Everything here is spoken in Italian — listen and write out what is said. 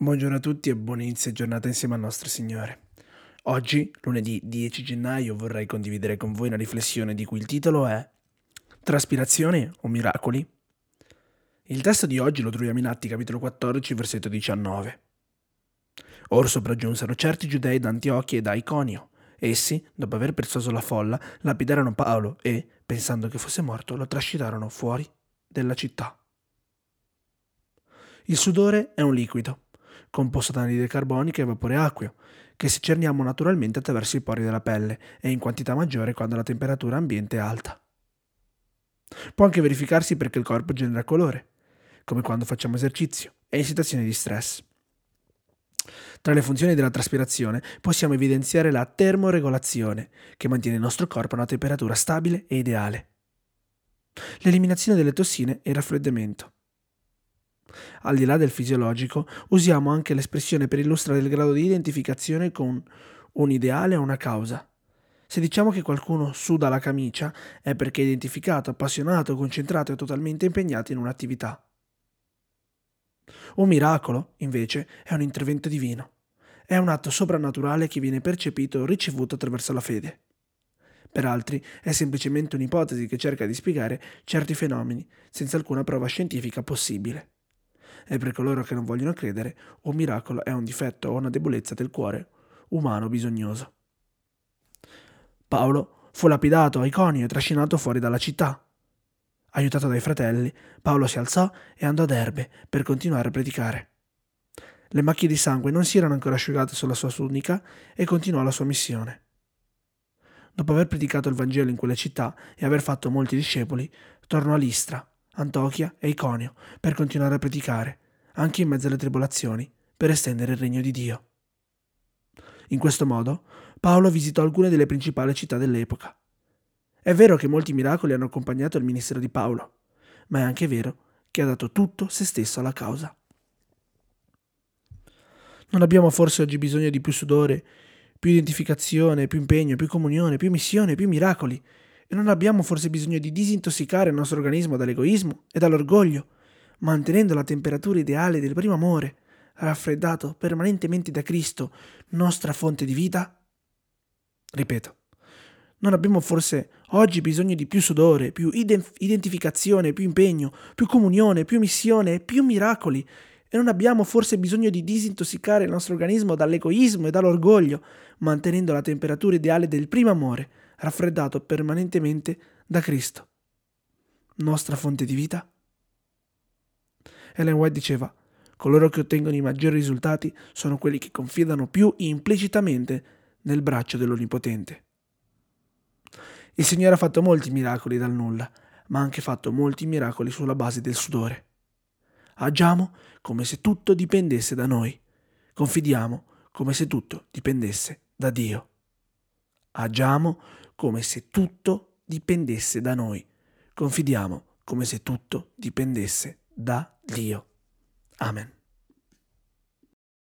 Buongiorno a tutti e buon inizio giornata insieme al nostro Signore. Oggi, lunedì 10 gennaio, vorrei condividere con voi una riflessione di cui il titolo è Traspirazione o miracoli? Il testo di oggi lo troviamo in Atti capitolo 14, versetto 19. Or sopraggiunsero certi giudei da Antiochia e da Iconio. Essi, dopo aver persuaso la folla, lapidarono Paolo e, pensando che fosse morto, lo trascinarono fuori della città. Il sudore è un liquido composto da anidride carbonica e vapore acqueo, che si naturalmente attraverso i pori della pelle e in quantità maggiore quando la temperatura ambiente è alta. Può anche verificarsi perché il corpo genera calore, come quando facciamo esercizio e in situazioni di stress. Tra le funzioni della traspirazione possiamo evidenziare la termoregolazione, che mantiene il nostro corpo a una temperatura stabile e ideale, l'eliminazione delle tossine e il raffreddamento. Al di là del fisiologico, usiamo anche l'espressione per illustrare il grado di identificazione con un ideale o una causa. Se diciamo che qualcuno suda la camicia è perché è identificato, appassionato, concentrato e totalmente impegnato in un'attività. Un miracolo, invece, è un intervento divino. È un atto soprannaturale che viene percepito o ricevuto attraverso la fede. Per altri è semplicemente un'ipotesi che cerca di spiegare certi fenomeni senza alcuna prova scientifica possibile e per coloro che non vogliono credere, un miracolo è un difetto o una debolezza del cuore umano bisognoso. Paolo fu lapidato a Iconio e trascinato fuori dalla città. Aiutato dai fratelli, Paolo si alzò e andò ad Erbe per continuare a predicare. Le macchie di sangue non si erano ancora asciugate sulla sua tunica e continuò la sua missione. Dopo aver predicato il Vangelo in quelle città e aver fatto molti discepoli, tornò a Listra Antochia e Iconio per continuare a predicare, anche in mezzo alle tribolazioni, per estendere il regno di Dio. In questo modo Paolo visitò alcune delle principali città dell'epoca. È vero che molti miracoli hanno accompagnato il ministero di Paolo, ma è anche vero che ha dato tutto se stesso alla causa. Non abbiamo forse oggi bisogno di più sudore, più identificazione, più impegno, più comunione, più missione, più miracoli, e non abbiamo forse bisogno di disintossicare il nostro organismo dall'egoismo e dall'orgoglio, mantenendo la temperatura ideale del primo amore, raffreddato permanentemente da Cristo, nostra fonte di vita? Ripeto, non abbiamo forse oggi bisogno di più sudore, più identificazione, più impegno, più comunione, più missione più miracoli? E non abbiamo forse bisogno di disintossicare il nostro organismo dall'egoismo e dall'orgoglio, mantenendo la temperatura ideale del primo amore, raffreddato permanentemente da Cristo, nostra fonte di vita? Ellen White diceva, coloro che ottengono i maggiori risultati sono quelli che confidano più implicitamente nel braccio dell'Onnipotente. Il Signore ha fatto molti miracoli dal nulla, ma ha anche fatto molti miracoli sulla base del sudore. Agiamo come se tutto dipendesse da noi. Confidiamo come se tutto dipendesse da Dio. Agiamo come se tutto dipendesse da noi. Confidiamo come se tutto dipendesse da Dio. Amen.